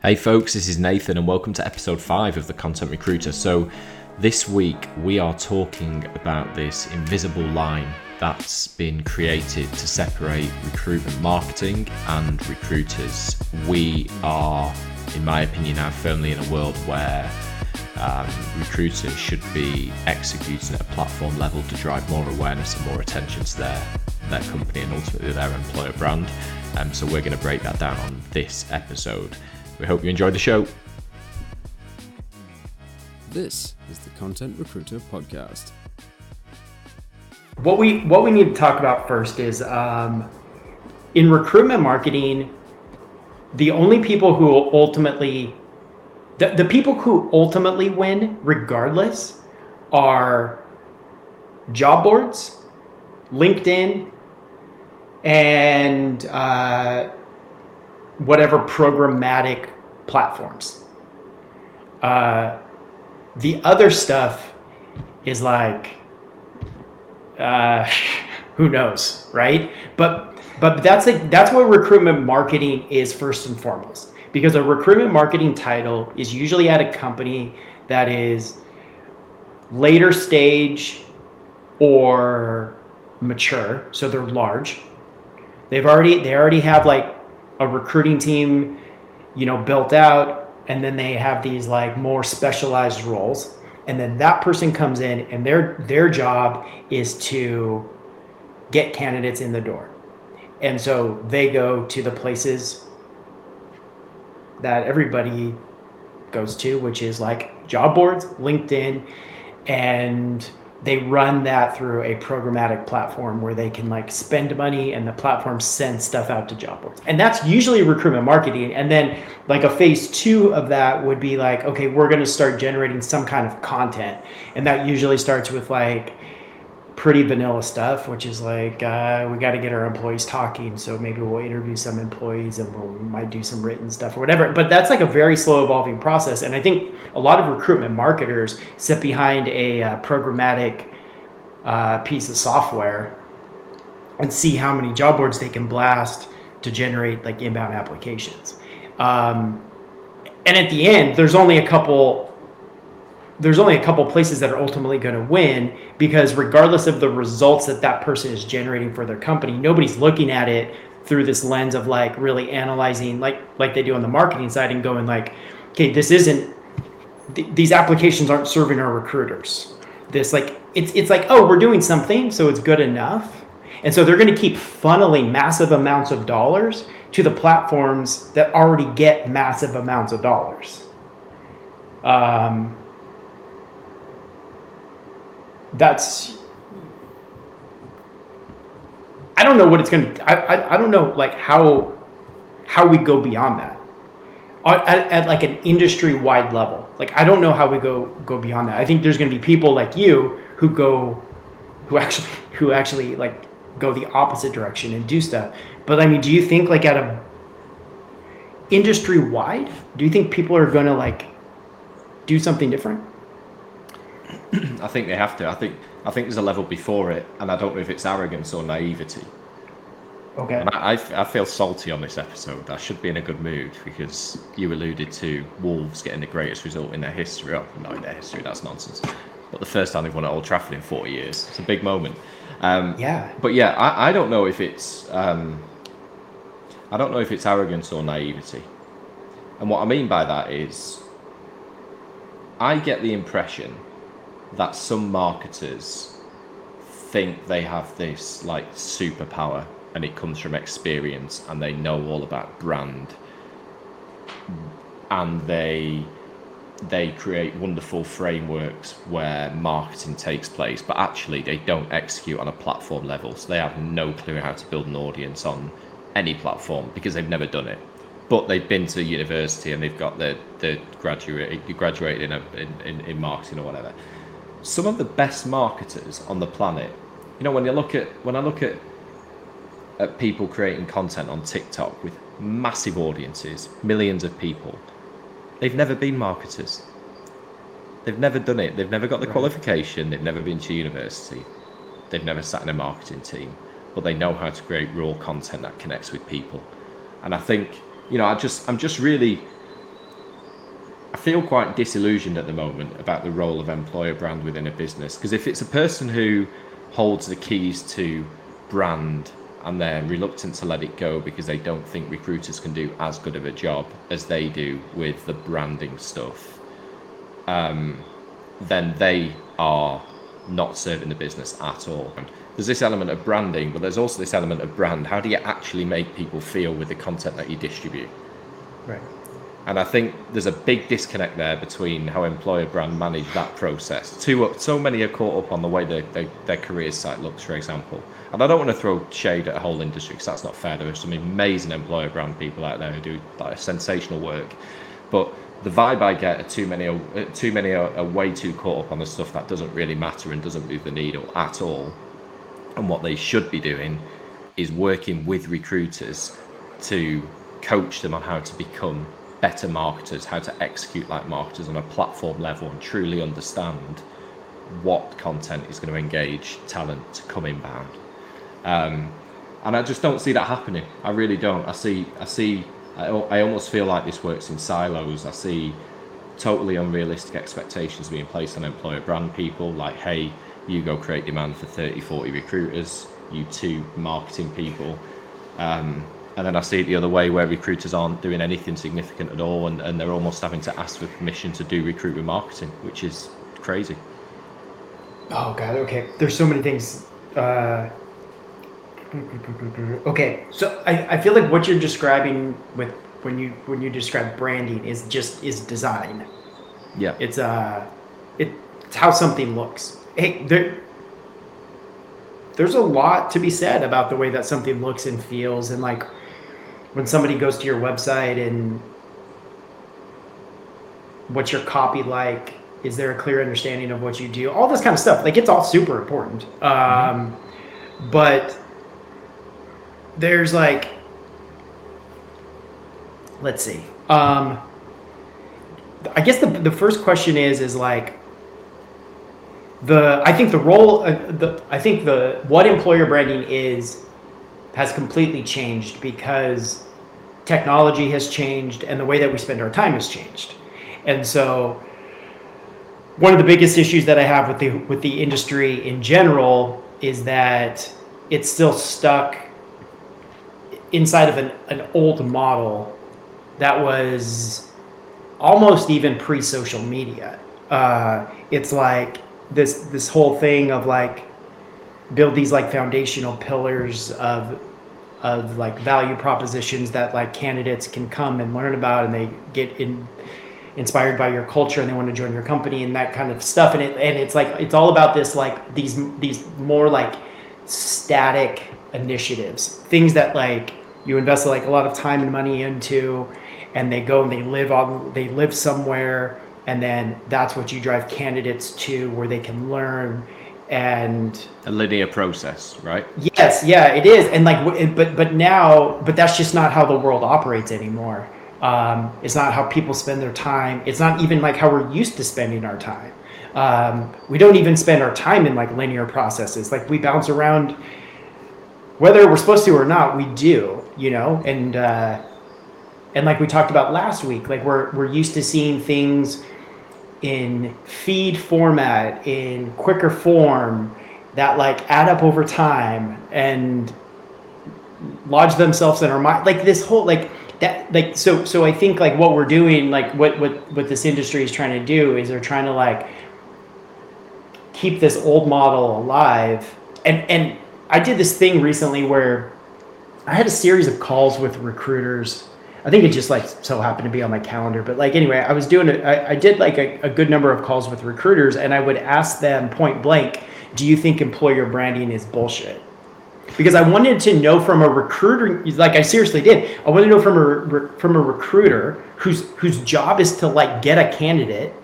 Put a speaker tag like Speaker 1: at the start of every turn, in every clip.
Speaker 1: Hey folks, this is Nathan, and welcome to episode 5 of The Content Recruiter. So, this week we are talking about this invisible line that's been created to separate recruitment marketing and recruiters. We are, in my opinion, now firmly in a world where um, recruiters should be executing at a platform level to drive more awareness and more attention to their, their company and ultimately their employer brand. Um, so, we're going to break that down on this episode. We hope you enjoyed the show.
Speaker 2: This is the Content Recruiter Podcast.
Speaker 3: What we what we need to talk about first is um, in recruitment marketing, the only people who ultimately the, the people who ultimately win regardless are job boards, LinkedIn, and uh, whatever programmatic platforms. Uh, the other stuff is like, uh, who knows, right? But but that's like that's what recruitment marketing is first and foremost. Because a recruitment marketing title is usually at a company that is later stage or mature, so they're large. They've already they already have like a recruiting team, you know, built out, and then they have these like more specialized roles. And then that person comes in and their their job is to get candidates in the door. And so they go to the places that everybody goes to, which is like job boards, LinkedIn, and they run that through a programmatic platform where they can like spend money and the platform sends stuff out to job boards. And that's usually recruitment marketing. And then like a phase two of that would be like, okay, we're going to start generating some kind of content. And that usually starts with like pretty vanilla stuff, which is like uh, we got to get our employees talking. So maybe we'll interview some employees and we'll, we might do some written stuff or whatever. But that's like a very slow evolving process. And I think a lot of recruitment marketers sit behind a uh, programmatic uh, piece of software and see how many job boards they can blast to generate like inbound applications. Um, and at the end, there's only a couple there's only a couple places that are ultimately going to win because regardless of the results that that person is generating for their company nobody's looking at it through this lens of like really analyzing like like they do on the marketing side and going like okay this isn't th- these applications aren't serving our recruiters. This like it's it's like oh we're doing something so it's good enough. And so they're going to keep funneling massive amounts of dollars to the platforms that already get massive amounts of dollars. Um, that's I don't know what it's going to. I, I I don't know like how how we go beyond that at, at like an industry wide level. Like I don't know how we go go beyond that. I think there's going to be people like you who go who actually who actually like go the opposite direction and do stuff. But I mean, do you think like at a industry wide, do you think people are going to like do something different?
Speaker 1: I think they have to. I think I think there's a level before it, and I don't know if it's arrogance or naivety.
Speaker 3: Okay.
Speaker 1: And I, I, I feel salty on this episode. I should be in a good mood because you alluded to Wolves getting the greatest result in their history. Oh, not in their history, that's nonsense. But the first time they've won at Old Trafford in 40 years. It's a big moment. Um,
Speaker 3: yeah.
Speaker 1: But yeah, I, I don't know if it's um, I don't know if it's arrogance or naivety. And what I mean by that is I get the impression that some marketers think they have this like superpower and it comes from experience and they know all about brand. And they they create wonderful frameworks where marketing takes place but actually they don't execute on a platform level. So they have no clue how to build an audience on any platform because they've never done it. But they've been to university and they've got the the graduate graduated in, a, in, in, in marketing or whatever some of the best marketers on the planet. You know, when you look at when I look at at people creating content on TikTok with massive audiences, millions of people, they've never been marketers. They've never done it. They've never got the right. qualification. They've never been to university. They've never sat in a marketing team, but they know how to create raw content that connects with people. And I think, you know, I just I'm just really feel quite disillusioned at the moment about the role of employer brand within a business because if it's a person who holds the keys to brand and they're reluctant to let it go because they don't think recruiters can do as good of a job as they do with the branding stuff, um, then they are not serving the business at all. There's this element of branding, but there's also this element of brand. How do you actually make people feel with the content that you distribute?
Speaker 3: Right.
Speaker 1: And I think there's a big disconnect there between how employer brand manage that process. Too, so many are caught up on the way their, their, their careers site looks, for example. And I don't want to throw shade at a whole industry because that's not fair. There are some amazing employer brand people out there who do like, sensational work. But the vibe I get are too many, are, too many are, are way too caught up on the stuff that doesn't really matter and doesn't move the needle at all. And what they should be doing is working with recruiters to coach them on how to become better marketers, how to execute like marketers on a platform level and truly understand what content is going to engage talent to come inbound. Um, and I just don't see that happening. I really don't. I see, I see, I, I almost feel like this works in silos. I see totally unrealistic expectations being placed on employer brand people like, hey, you go create demand for 30, 40 recruiters, you two marketing people. Um, and then I see it the other way where recruiters aren't doing anything significant at all and, and they're almost having to ask for permission to do recruitment marketing, which is crazy.
Speaker 3: Oh god, okay. There's so many things. Uh, okay, so I, I feel like what you're describing with when you when you describe branding is just is design.
Speaker 1: Yeah.
Speaker 3: It's uh it, it's how something looks. Hey, there there's a lot to be said about the way that something looks and feels and like when somebody goes to your website and what's your copy like is there a clear understanding of what you do? All this kind of stuff like it's all super important. Um, but there's like let's see. Um, i guess the, the first question is is like the i think the role uh, the i think the what employer branding is has completely changed because technology has changed and the way that we spend our time has changed. And so one of the biggest issues that I have with the with the industry in general is that it's still stuck inside of an, an old model that was almost even pre-social media. Uh, it's like this this whole thing of like build these like foundational pillars of of like value propositions that like candidates can come and learn about and they get in inspired by your culture and they want to join your company and that kind of stuff. And it and it's like it's all about this like these these more like static initiatives. Things that like you invest like a lot of time and money into and they go and they live on they live somewhere and then that's what you drive candidates to where they can learn and
Speaker 1: a linear process, right?
Speaker 3: Yes, yeah, it is, and like, but but now, but that's just not how the world operates anymore. Um, it's not how people spend their time. It's not even like how we're used to spending our time. Um, we don't even spend our time in like linear processes. Like we bounce around, whether we're supposed to or not. We do, you know, and uh, and like we talked about last week, like we're we're used to seeing things in feed format, in quicker form, that like add up over time and lodge themselves in our mind. Like this whole like that like so so I think like what we're doing, like what what what this industry is trying to do is they're trying to like keep this old model alive. And and I did this thing recently where I had a series of calls with recruiters I think it just like so happened to be on my calendar. But like anyway, I was doing it. I, did like a, a good number of calls with recruiters, and I would ask them point blank, "Do you think employer branding is bullshit?" Because I wanted to know from a recruiter, like I seriously did. I wanted to know from a from a recruiter whose whose job is to like get a candidate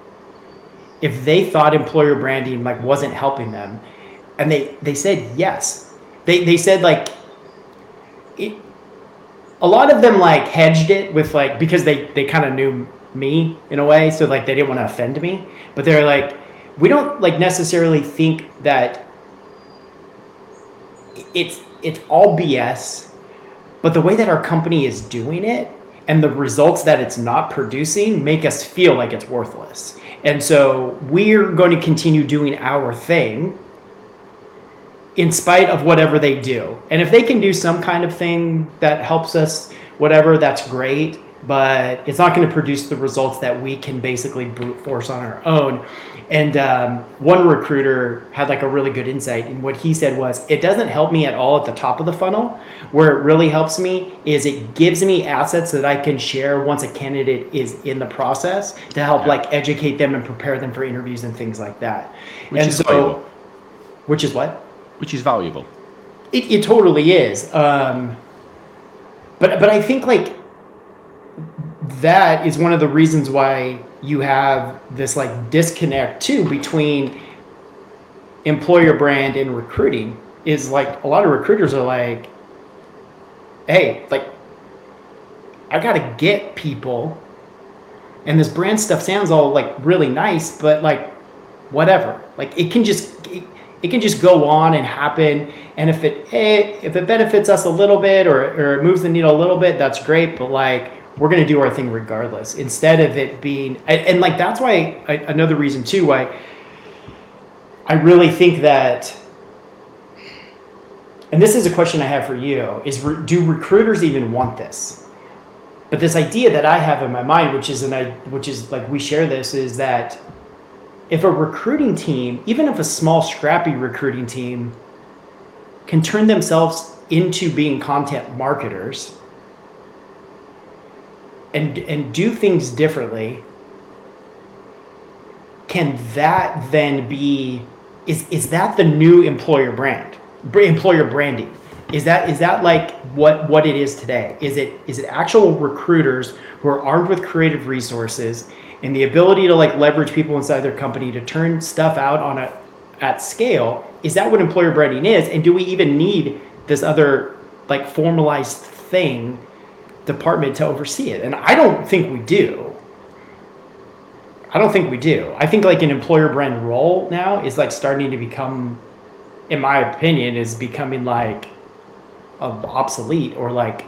Speaker 3: if they thought employer branding like wasn't helping them, and they they said yes. They they said like a lot of them like hedged it with like because they they kind of knew me in a way, so like they didn't want to offend me. But they're like, we don't like necessarily think that it's it's all BS, but the way that our company is doing it and the results that it's not producing make us feel like it's worthless. And so we're going to continue doing our thing in spite of whatever they do. And if they can do some kind of thing that helps us, whatever, that's great. But it's not going to produce the results that we can basically brute force on our own. And um, one recruiter had like a really good insight. And what he said was, it doesn't help me at all at the top of the funnel. Where it really helps me is it gives me assets that I can share once a candidate is in the process to help
Speaker 1: Yeah.
Speaker 3: like educate them and prepare them for interviews and things like that.
Speaker 1: Which
Speaker 3: and so,
Speaker 1: valuable.
Speaker 3: which is what?
Speaker 1: Which is valuable.
Speaker 3: It, it totally is. Um, but but I think like that is one of the reasons why you have this like disconnect too between employer brand and recruiting is like a lot of recruiters are like hey like i gotta get people and this brand stuff sounds all like really nice but like whatever like it can just it, it can just go on and happen. And if it eh, if it benefits us a little bit or, or it moves the needle a little bit that's great. But like we're going to do our thing regardless instead of it being and, and like that's why I, another reason too why i really think that and this is a question i have for you is re- do recruiters even want this? But this idea that i have in my mind which is and i which is like we share this is that if a recruiting team even if a small scrappy recruiting team can turn themselves into being content marketers and and do things differently can that then be is is that the new employer brand Br- employer branding? Is that is that like what what it is today? Is it is it actual recruiters who are armed with creative resources and the ability to like leverage people inside their company to turn stuff out on a at scale is that what employer branding is? And do we even need this other like formalized thing department to oversee it? And i don't think we do. I don't think we do. I think like an employer brand role now is like starting to become in my opinion is becoming like obsolete or like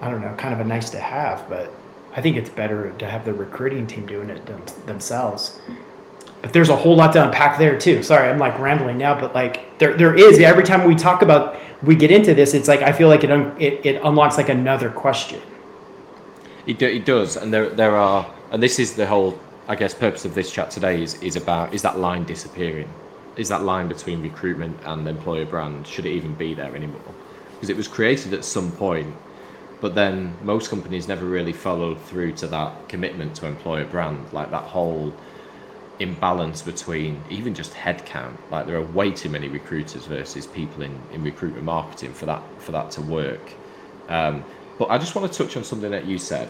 Speaker 3: i don't know kind of a nice to have but i think it's better to have the recruiting team doing it them, themselves but there's a whole lot to unpack there too sorry i'm like rambling now but like there, there is every time we talk about we get into this it's like i feel like it, un, it, it unlocks like another question
Speaker 1: It, it does, and there there are, and this is the whole, I guess, purpose of this chat today is is about is that line disappearing? Is that line between recruitment and employer brand should it even be there anymore? Because it was created at some point, but then most companies never really followed through to that commitment to employer brand, like that whole imbalance between even just headcount. Like there are way too many recruiters versus people in, in recruitment marketing for that for that to work. Um, but I just want to touch on something that you said.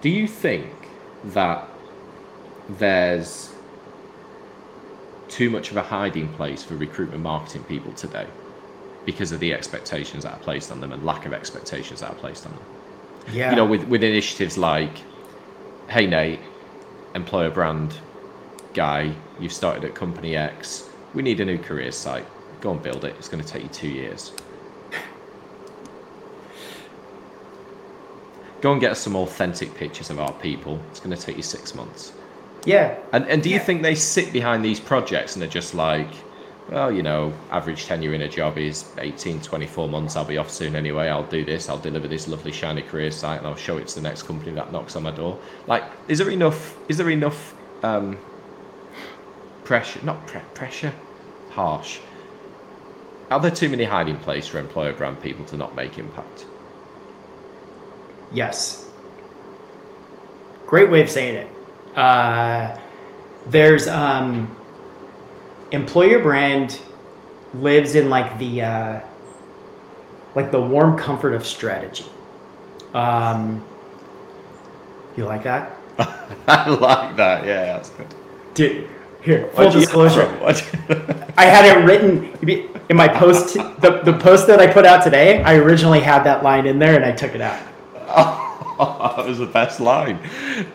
Speaker 1: Do you think that there's too much of a hiding place for recruitment marketing people today because of the expectations that are placed on them and lack of expectations that are placed on them?
Speaker 3: yeah
Speaker 1: You know, with, with initiatives like, hey, Nate, employer brand guy, you've started at company X, we need a new career site. Go and build it. It's going to take you two years. Go and get us some authentic pictures of our people. It's going to take you six months.
Speaker 3: yeah
Speaker 1: And, and do you
Speaker 3: Yeah.
Speaker 1: think they sit behind these projects and they're just like, well, you know, average tenure in a job is 18, 24 months. I'll be off soon anyway. I'll do this. I'll deliver this lovely shiny career site and I'll show it to the next company that knocks on my door. Like, is there enough, is there enough um, pressure, not pre- pressure, harsh. Are there too many hiding places for employer brand people to not make impact?
Speaker 3: Yes. Great way of saying it. Uh, there's um, employer brand lives in like the uh, like the warm comfort of strategy. Um, you like that?
Speaker 1: I like that. Yeah, that's good.
Speaker 3: Dude, here, full
Speaker 1: What'd you-
Speaker 3: disclosure.
Speaker 1: What'd-
Speaker 3: I had it written in my post. The, the post that I put out today, I originally had that line in there and I took it out.
Speaker 1: Oh, that was the best line.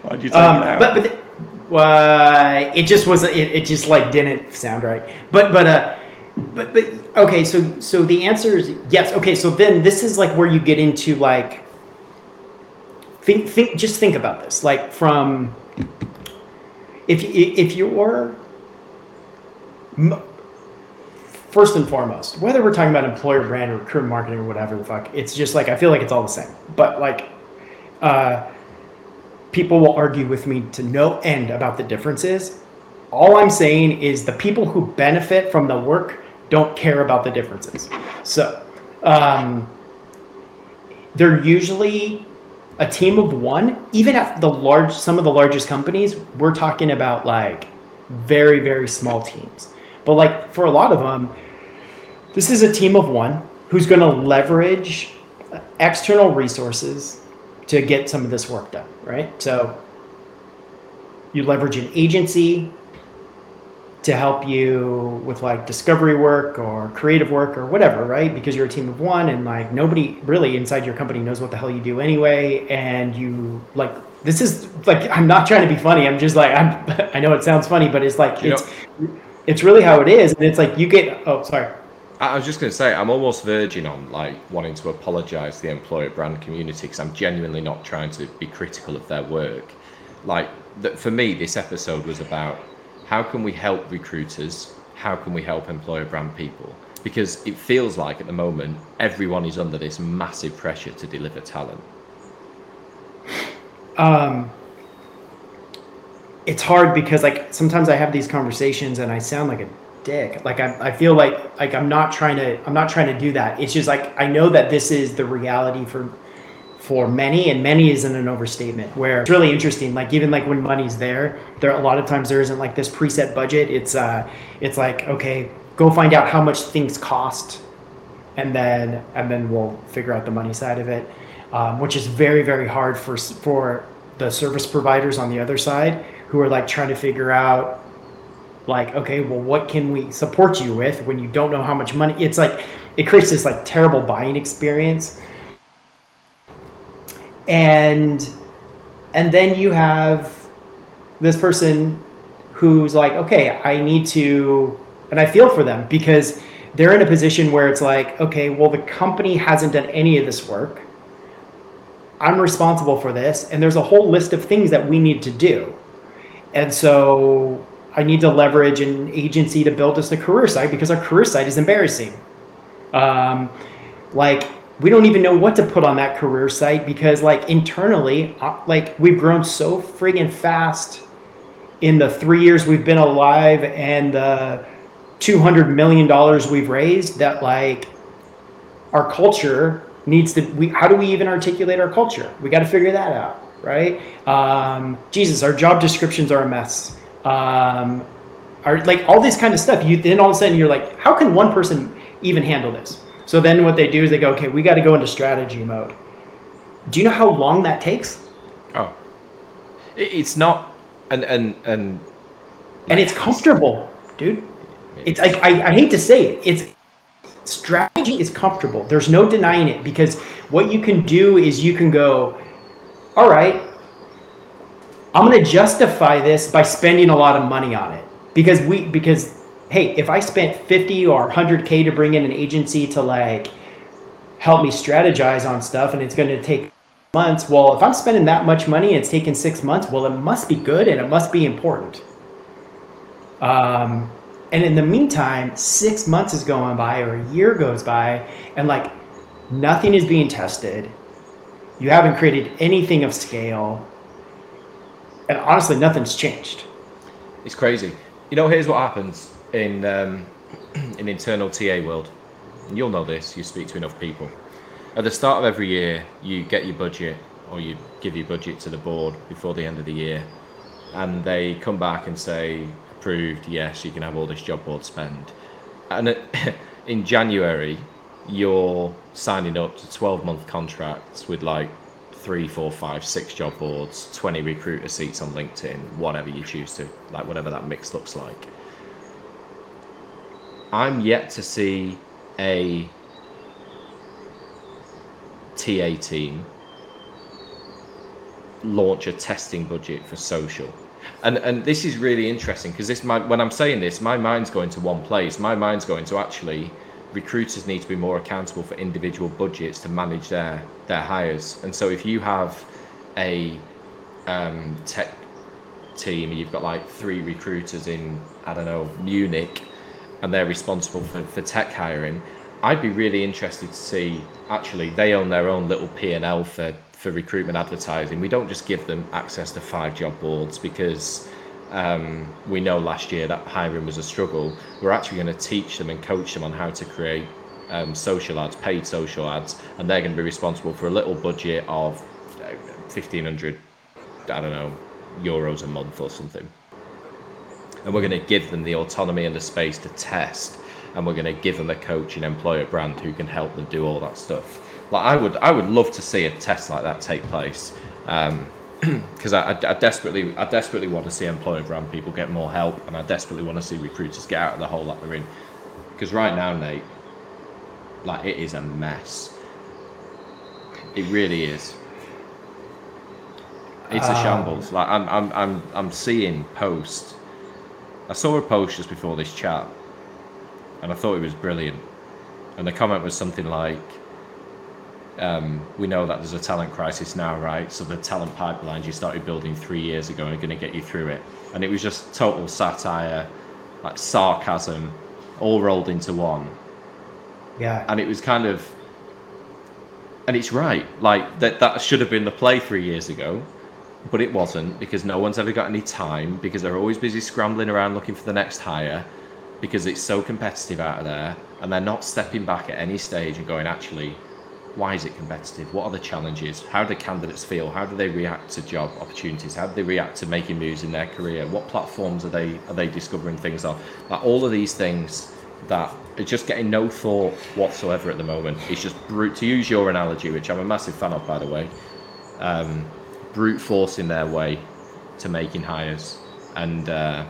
Speaker 1: Why'd you take
Speaker 3: Um,
Speaker 1: it out?
Speaker 3: but but uh, it just was it, it just like didn't sound right. But but uh, but but okay. So so the answer is yes. Okay. So then this is like where you get into like think think just think about this. Like from if if you're first and foremost, whether we're talking about employer brand or recruitment marketing or whatever the fuck, it's just like I feel like it's all the same. But like, uh, people will argue with me to no end about the differences. All I'm saying is the people who benefit from the work don't care about the differences. So, um, they're usually a team of one. Even at the large, some of the largest companies, we're talking about like very, very small teams. But like for a lot of them, this is a team of one who's going to leverage external resources to get some of this work done, right? So you leverage an agency to help you with like discovery work or creative work or whatever, right? Because you're a team of one and like nobody really inside your company knows what the hell you do anyway. And you like, this is like, I'm not trying to be funny. I'm just like, I'm, I know it sounds funny, but it's like, you it's, know, it's really how it is. And it's like, you get, oh, sorry.
Speaker 1: I was just going to say, I'm almost verging on like wanting to apologise to the employer brand community because I'm genuinely not trying to be critical of their work. Like, that for me, this episode was about how can we help recruiters? How can we help employer brand people? Because it feels like at the moment everyone is under this massive pressure to deliver talent.
Speaker 3: Um, it's hard because like sometimes I have these conversations and I sound like a dick. Like I, I feel like like I'm not trying to I'm not trying to do that. It's just like I know that this is the reality for for many and many isn't an overstatement where it's really interesting like even like when money's there there a lot of times there isn't like this preset budget it's uh it's like okay go find out how much things cost and then and then we'll figure out the money side of it um, which is very very hard for for the service providers on the other side who are like trying to figure out like okay well what can we support you with when you don't know how much money? It's like it creates this like terrible buying experience. And and then you have this person who's like okay i need to and i feel for them because they're in a position where it's like okay well the company hasn't done any of this work. I'm responsible for this. And there's a whole list of things that we need to do. And so I need to leverage an agency to build us a career site because our career site is embarrassing. Um, like we don't even know what to put on that career site because like internally, uh, like we've grown so friggin' fast in the three years we've been alive and the two hundred million dollars we've raised that like our culture needs to. We how do we even articulate our culture? We got to figure that out, right? Um, Jesus, our job descriptions are a mess um, are like all this kind of stuff. You then all of a sudden you're like, how can one person even handle this? So then what they do is they go, okay, we got to go into strategy mode. Do you know how long that takes?
Speaker 1: Oh, it's not, and and and
Speaker 3: and it's comfortable, dude. It's like I, I hate to say it, it's strategy is comfortable. There's no denying it because what you can do is you can go, all right, I'm going to justify this by spending a lot of money on it because we because hey, if I spent 50 or 100k to bring in an agency to like help me strategize on stuff and it's going to take months, well, if I'm spending that much money and it's taking 6 months, well, it must be good and it must be important. Um and in the meantime, 6 months is going by or a year goes by and like nothing is being tested. You haven't created anything of scale and honestly, nothing's changed.
Speaker 1: It's crazy. You know, here's what happens in um, in internal TA world. And you'll know this. You speak to enough people. At the start of every year, you get your budget, or you give your budget to the board before the end of the year, and they come back and say, "Approved. Yes, you can have all this job board spend." And in January, you're signing up to 12 month contracts with like three, four, five, six job boards, 20 recruiter seats on LinkedIn, whatever you choose to, like whatever that mix looks like. I'm yet to see a TA team launch a testing budget for social. And and this is really interesting because this my, when I'm saying this, my mind's going to one place. My mind's going to actually recruiters need to be more accountable for individual budgets to manage their their hires. And so if you have a um, tech team, you've got like three recruiters in I don't know Munich, and they're responsible for, for tech hiring. I'd be really interested to see. Actually, they own their own little P and L for for recruitment advertising. We don't just give them access to five job boards because um, we know last year that hiring was a struggle. We're actually going to teach them and coach them on how to create um, social ads, paid social ads, and they're going to be responsible for a little budget of uh, fifteen hundred, I don't know, euros a month or something. And we're going to give them the autonomy and the space to test, and we're going to give them a coach and employer brand who can help them do all that stuff. Like I would, I would love to see a test like that take place. Um, because I, I, desperately, I desperately want to see employer brand people get more help, and I desperately want to see recruiters get out of the hole that they're in. Because right now, Nate, like it is a mess. It really is. It's a um, shambles. Like I'm, I'm, I'm, I'm seeing posts. I saw a post just before this chat, and I thought it was brilliant. And the comment was something like, um, "We know that there's a talent crisis now, right? So the talent pipelines you started building three years ago are going to get you through it." And it was just total satire, like sarcasm, all rolled into one
Speaker 3: yeah.
Speaker 1: And it was kind of, and it's right. Like that, that should have been the play three years ago, but it wasn't because no one's ever got any time because they're always busy scrambling around looking for the next hire because it's so competitive out of there and they're not stepping back at any stage and going, actually, why is it competitive? What are the challenges? How do candidates feel? How do they react to job opportunities? How do they react to making moves in their career? What platforms are they are they discovering things on? Like all of these things that are just getting no thought whatsoever at the moment. It's just brute, to use your analogy, which I'm a massive fan of, by the way, um, brute forcing their way to making hires, and uh,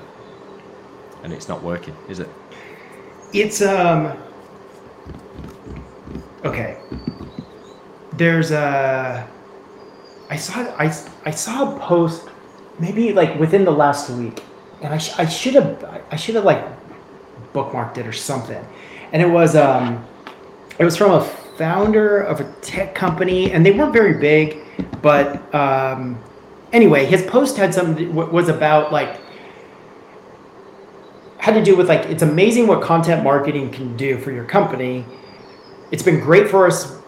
Speaker 1: and it's not working, is it?
Speaker 3: It's um okay. There's a I saw I, I saw a post maybe like within the last week, and I, I should have I should have like bookmarked it or something. And it was um, it was from a founder of a tech company, and they weren't very big, but um, anyway, his post had something was about like had to do with like it's amazing what content marketing can do for your company. It's been great for us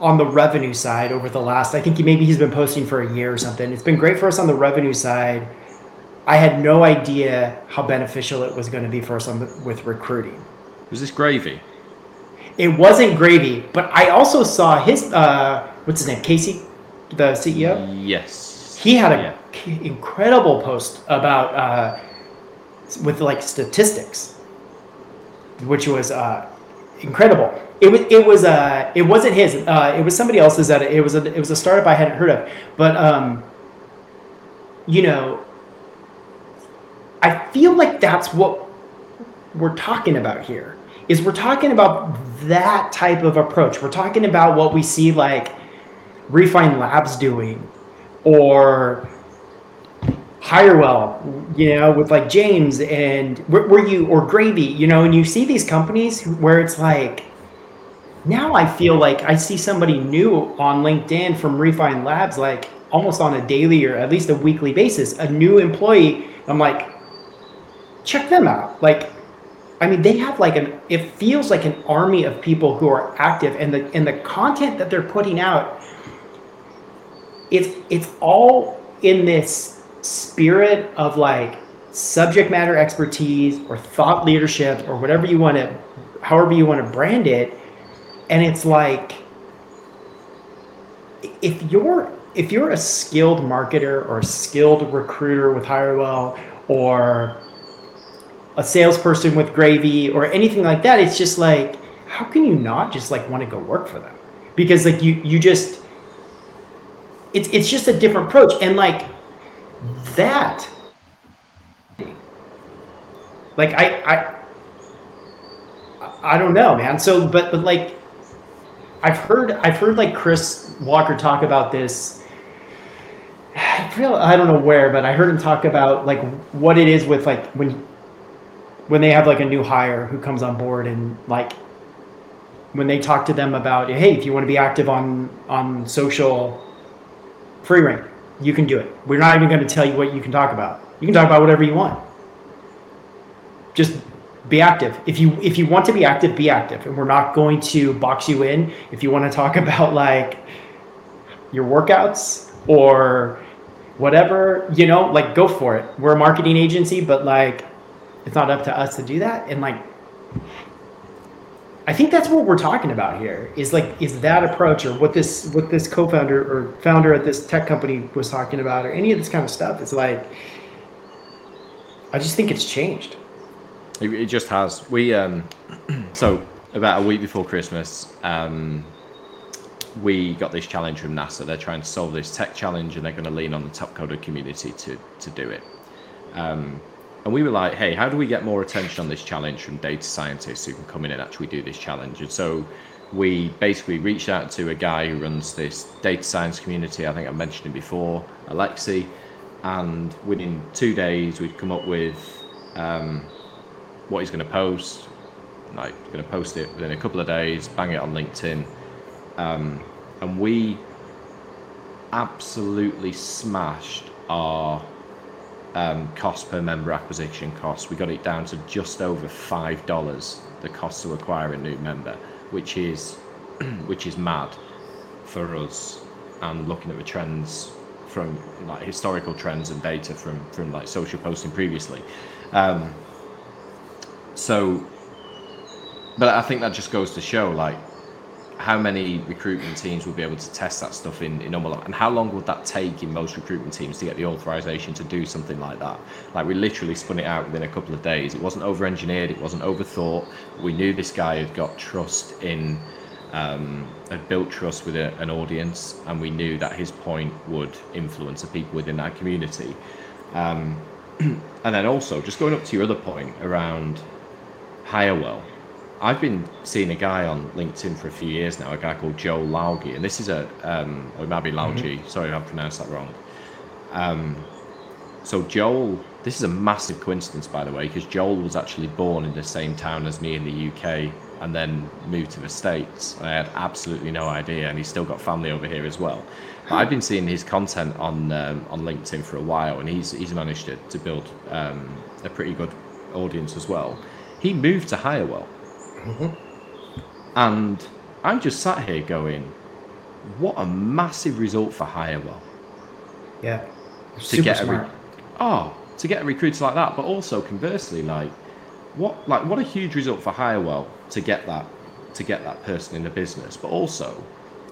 Speaker 3: on the revenue side over the last i think maybe he's been posting for a year or something it's been great for us on the revenue side I had no idea how beneficial it was going to be for us on the, with recruiting.
Speaker 1: Was this gravy?
Speaker 3: It wasn't gravy, but I also saw his uh, what's his name, Casey, the CEO.
Speaker 1: Yes.
Speaker 3: He had an yeah. incredible post about uh, with like statistics, which was uh, incredible. It was it was uh it wasn't his uh it was somebody else's that it was a it was a startup I hadn't heard of, but um, you know I feel like that's what we're talking about here is we're talking about that type of approach. We're talking about what we see like Refine Labs doing or Hirewell, you know, with like James and where, you or Gravy, you know, and you see these companies where it's like now I feel like I see somebody new on LinkedIn from Refine Labs like almost on a daily or at least a weekly basis, a new employee. I'm like, check them out. Like, I mean, they have like an. It feels like an army of people who are active, and the and the content that they're putting out. It's it's all in this spirit of like subject matter expertise or thought leadership or whatever you want to, however you want to brand it, and it's like if you're if you're a skilled marketer or a skilled recruiter with Hirewell or a salesperson with gravy or anything like that it's just like how can you not just like want to go work for them? Because like you you just it's it's just a different approach. And like that like i i i don't know man. So but but like i've heard i've heard like chris walker talk about this I don't know where, but I heard him talk about like what it is with like when when they have like a new hire who comes on board and like when they talk to them about hey if you want to be active on on social free ring you can do it. We're not even going to tell you what you can talk about. You can talk about whatever you want. Just be active. If you if you want to be active, be active. And we're not going to box you in. If you want to talk about like your workouts or whatever, you know, like go for it. We're a marketing agency, but like it's not up to us to do that. And like I think that's what we're talking about here is like is that approach or what this what this co-founder or founder at this tech company was talking about or any of this kind of stuff. It's like I just think it's changed.
Speaker 1: It, it just has. We um, so about a week before Christmas, um, we got this challenge from NASA. They're trying to solve this tech challenge, and they're going to lean on the Topcoder community to to do it. Um, and we were like, hey, how do we get more attention on this challenge from data scientists who can come in and actually do this challenge? And so we basically reached out to a guy who runs this data science community. I think I mentioned him before, Alexi. And within two days, we'd come up with um, what he's going to post. Like, going to post it within a couple of days, bang it on LinkedIn. Um, and we absolutely smashed our um, cost per member acquisition cost. We got it down to just over five dollars the cost to acquire a new member, which is which is mad for us. And looking at the trends from like historical trends and data from from like social posting previously. Um, so, but I think that just goes to show like how many recruitment teams will be able to test that stuff in, in normal and how long would that take in most recruitment teams to get the authorization to do something like that? Like we literally spun it out within a couple of days. It wasn't over engineered it wasn't overthought. We knew this guy had got trust in um, had built trust with a, an audience and we knew that his point would influence the people within that community. Um, and then also just going up to your other point around Hirewell I've been seeing a guy on LinkedIn for a few years now, a guy called Joel Lalgee, and this is a, um, or it might be Laugi, mm-hmm. sorry if I pronounced that wrong. Um, so Joel, this is a massive coincidence, by the way, because Joel was actually born in the same town as me in the UK, and then moved to the States. I had absolutely no idea, and he's still got family over here as well. But I've been seeing his content on um, on LinkedIn for a while, and he's he's managed to, to build um, a pretty good audience as well. He moved to Hirewell Mm-hmm. And I'm just sat here going, what a massive result for Hirewell.
Speaker 3: Yeah.
Speaker 1: To Super get smart. a re- oh, to get a recruiter like that, but also conversely, like what like what a huge result for Hirewell to get that to get that person in the business, but also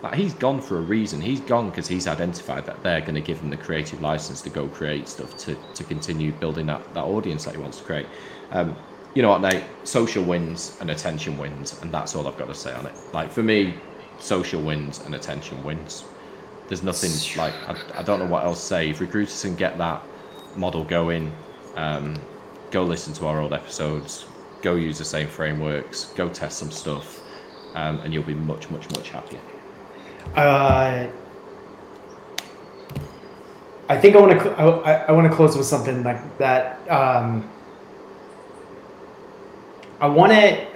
Speaker 1: like he's gone for a reason. He's gone because he's identified that they're going to give him the creative license to go create stuff to to continue building that that audience that he wants to create. Um, you know what, Nate? Social wins and attention wins, and that's all I've got to say on it. Like for me, social wins and attention wins. There's nothing like I, I don't know what else to say. If recruiters can get that model going, um, go listen to our old episodes, go use the same frameworks, go test some stuff, um, and you'll be much, much, much happier.
Speaker 3: Uh, I think I want to. I, I want to close with something like that. Um, I want to.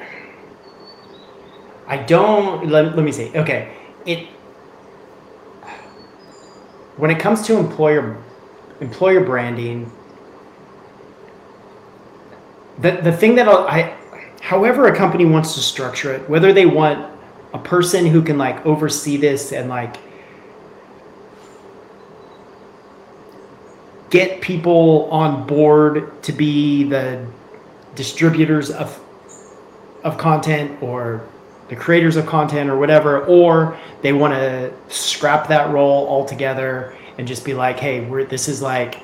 Speaker 3: I don't. Let, let me see. Okay, it. When it comes to employer employer branding, the the thing that I, however, a company wants to structure it, whether they want a person who can like oversee this and like get people on board to be the distributors of of content or the creators of content or whatever, or they want to scrap that role altogether and just be like, hey, we're this is like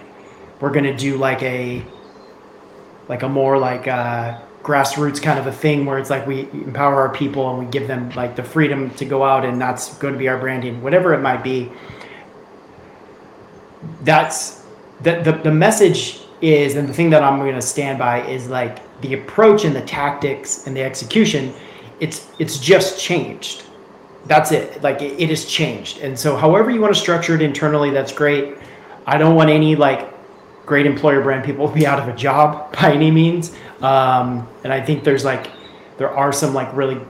Speaker 3: we're gonna do like a like a more like uh grassroots kind of a thing where it's like we empower our people and we give them like the freedom to go out and that's going to be our branding, whatever it might be. That's the the, the message is and the thing that I'm going to stand by is like the approach and the tactics and the execution, it's it's just changed. That's it. Like it, it has changed. And so however you want to structure it internally, that's great. I don't want any like great employer brand people to be out of a job by any means. Um, and I think there's like there are some like really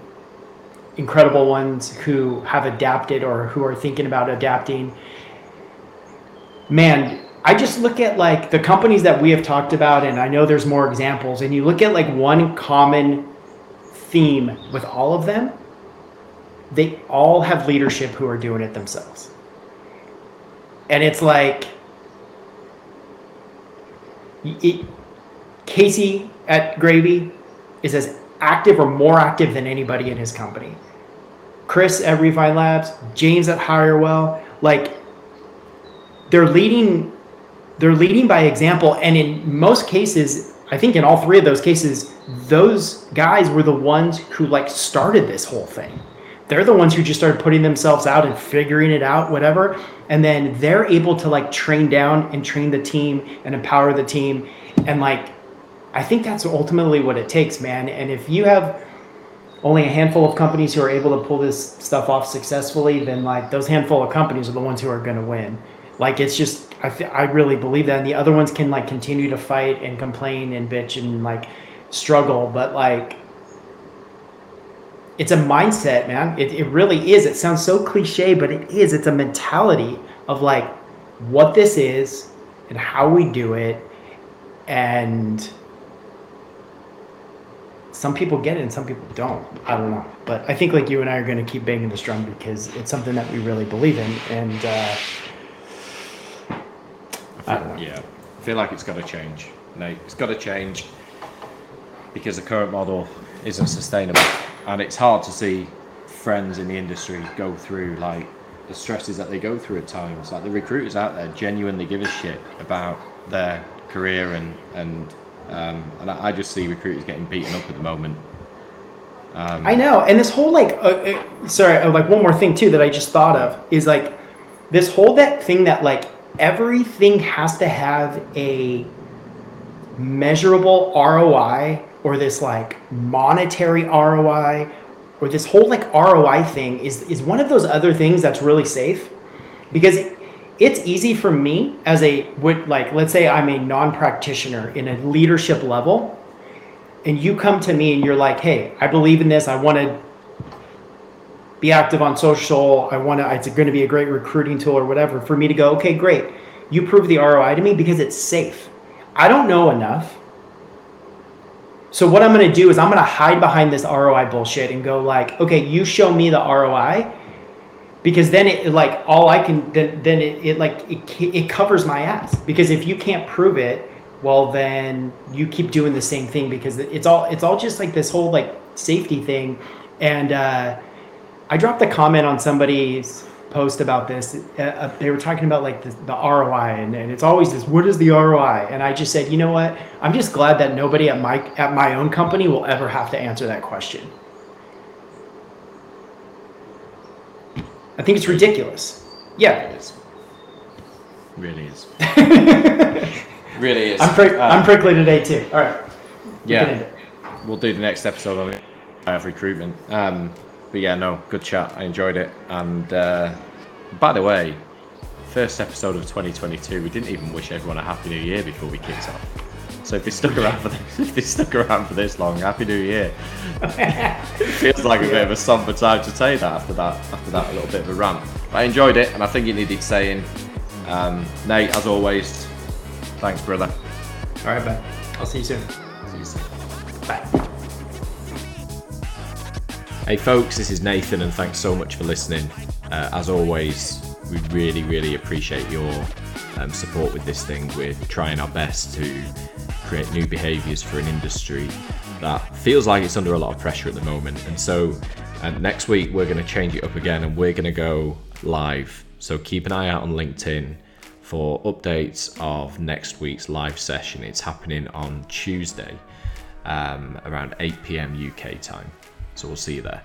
Speaker 3: incredible ones who have adapted or who are thinking about adapting. man, I just look at like the companies that we have talked about, and I know there's more examples, and you look at like one common theme with all of them, they all have leadership who are doing it themselves. And it's like, it, Casey at Gravy is as active or more active than anybody in his company. Chris at Refine Labs, James at Hirewell, like they're leading they're leading by example and in most cases i think in all three of those cases those guys were the ones who like started this whole thing. They're the ones who just started putting themselves out and figuring it out whatever and then they're able to like train down and train the team and empower the team and like i think that's ultimately what it takes man and if you have only a handful of companies who are able to pull this stuff off successfully then like those handful of companies are the ones who are going to win. Like it's just I, th- I really believe that and the other ones can like continue to fight and complain and bitch and like struggle but like it's a mindset man. It, it really is. It sounds so cliche but it is. It's a mentality of like what this is and how we do it and some people get it and some people don't. I don't know. But i think like you and i are going to keep banging this drum because it's something that we really believe in and uh, I don't know.
Speaker 1: Yeah, I feel like it's got to change. Nate, it's got to change because the current model isn't sustainable, and it's hard to see friends in the industry go through like the stresses that they go through at times. Like the recruiters out there genuinely give a shit about their career and and um, and I I just see recruiters getting beaten up at the moment. Um,
Speaker 3: I know, and this whole like, uh, uh, sorry, uh, like one more thing too that I just thought of is like this whole that thing that like everything has to have a measurable ROI or this like monetary ROI or this whole like ROI thing is is one of those other things that's really safe because it's easy for me as a would like let's say I'm a non-practitioner in a leadership level and you come to me and you're like, "Hey, I believe in this. I want to be active on social. I want to. It's going to be a great recruiting tool or whatever." For me to go, "Okay, great. You prove the ROI to me because it's safe. I don't know enough. So what I'm going to do is I'm going to hide behind this ROI bullshit and go like, "Okay, you show me the ROI." Because then it like all I can then then it, it like it, it covers my ass because if you can't prove it well then you keep doing the same thing because it's all it's all just like this whole like safety thing and uh, i dropped a comment on somebody's post about this uh, uh, they were talking about like the, the roi and, and it's always this what is the roi and i just said you know what i'm just glad that nobody at my at my own company will ever have to answer that question i think it's ridiculous yeah
Speaker 1: it is. Really is. really is.
Speaker 3: i'm, prick-
Speaker 1: Uh,
Speaker 3: I'm prickly today too all right we can end
Speaker 1: yeah. We'll do the next episode on it. I have recruitment. Um, but yeah, no, good chat. I enjoyed it. And uh, by the way, first episode of 2022, we didn't even wish everyone a happy new year before we kicked off. So if they stuck around for this, if they stuck around for this long, happy new year. it Feels like a bit of a somber time to say that after that after that little bit of a rant. But I enjoyed it, and I think it needed saying. Um, Nate, as always, thanks, brother.
Speaker 3: all right bye i'll see you soon
Speaker 1: See you soon. Hey folks, this is Nathan, and thanks so much for listening. Uh, as always, we really, really appreciate your um, support with this thing. We're trying our best to create new behaviours for an industry that feels like it's under a lot of pressure at the moment. And so, um, next week we're going to change it up again, and we're going to go live. So keep an eye out on LinkedIn for updates of next week's live session. It's happening on Tuesday um, around 8 p.m. UK time. So we'll see you there.